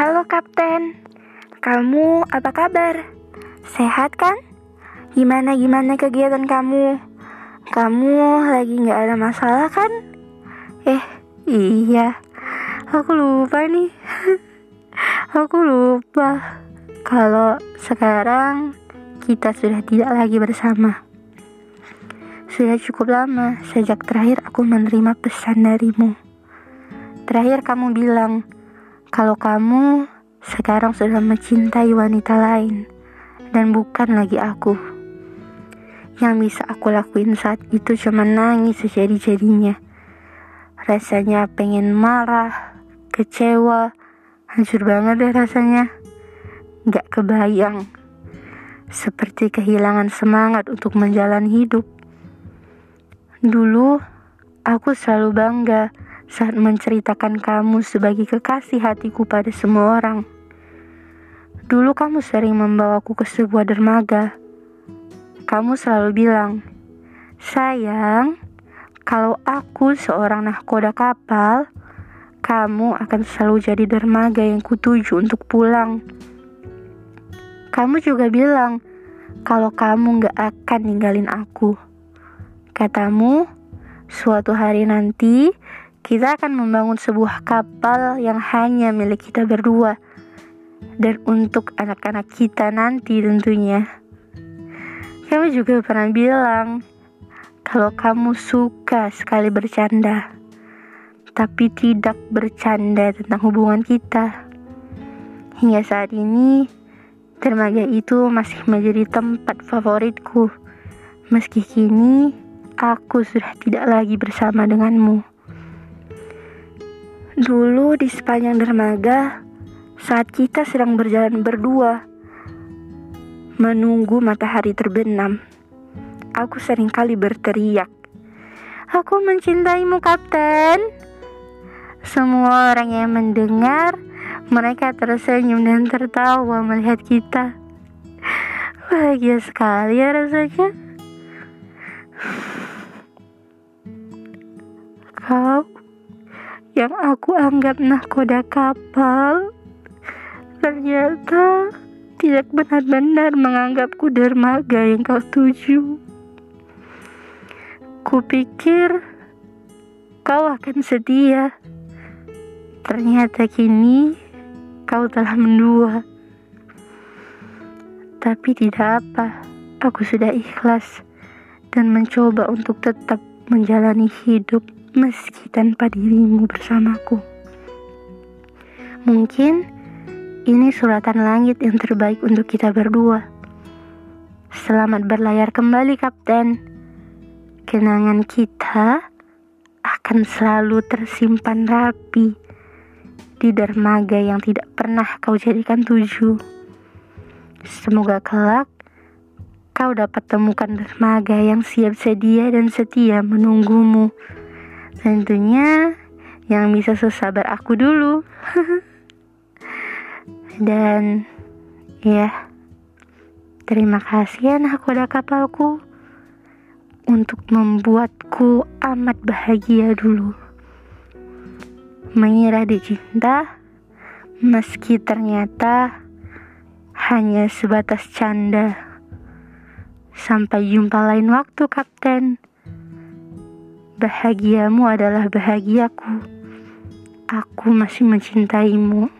Halo Kapten, kamu apa kabar? Sehat kan? Gimana-gimana kegiatan kamu? Kamu lagi nggak ada masalah kan? Eh, iya, aku lupa nih. aku lupa kalau sekarang kita sudah tidak lagi bersama. Sudah cukup lama sejak terakhir aku menerima pesan darimu. Terakhir kamu bilang, kalau kamu sekarang sudah mencintai wanita lain dan bukan lagi aku. Yang bisa aku lakuin saat itu cuma nangis sejadi-jadinya. Rasanya pengen marah, kecewa, hancur banget deh rasanya. Gak kebayang. Seperti kehilangan semangat untuk menjalani hidup. Dulu, aku selalu bangga saat menceritakan kamu sebagai kekasih hatiku pada semua orang. Dulu kamu sering membawaku ke sebuah dermaga. Kamu selalu bilang, "Sayang, kalau aku seorang nahkoda kapal, kamu akan selalu jadi dermaga yang kutuju untuk pulang." Kamu juga bilang, "Kalau kamu gak akan ninggalin aku." Katamu, suatu hari nanti kita akan membangun sebuah kapal yang hanya milik kita berdua dan untuk anak-anak kita nanti tentunya. Kamu juga pernah bilang kalau kamu suka sekali bercanda, tapi tidak bercanda tentang hubungan kita. Hingga saat ini, dermaga itu masih menjadi tempat favoritku. Meski kini, aku sudah tidak lagi bersama denganmu. Dulu di sepanjang dermaga, saat kita sedang berjalan berdua, menunggu matahari terbenam, aku sering kali berteriak, "Aku mencintaimu, Kapten!" Semua orang yang mendengar, mereka tersenyum dan tertawa melihat kita. Bahagia sekali ya rasanya. Kau yang aku anggap nahkoda kapal ternyata tidak benar-benar menganggapku dermaga yang kau tuju. Kupikir kau akan setia. Ternyata kini kau telah mendua. Tapi tidak apa, aku sudah ikhlas dan mencoba untuk tetap menjalani hidup meski tanpa dirimu bersamaku. Mungkin ini suratan langit yang terbaik untuk kita berdua. Selamat berlayar kembali, Kapten. Kenangan kita akan selalu tersimpan rapi di dermaga yang tidak pernah kau jadikan tuju. Semoga kelak kau dapat temukan dermaga yang siap sedia dan setia menunggumu. Tentunya yang bisa sesabar aku dulu. Dan ya, terima kasih ya nahkoda kapalku untuk membuatku amat bahagia dulu. Mengira dicinta meski ternyata hanya sebatas canda. Sampai jumpa lain waktu, Kapten. Bahagiamu adalah bahagiaku. Aku masih mencintaimu.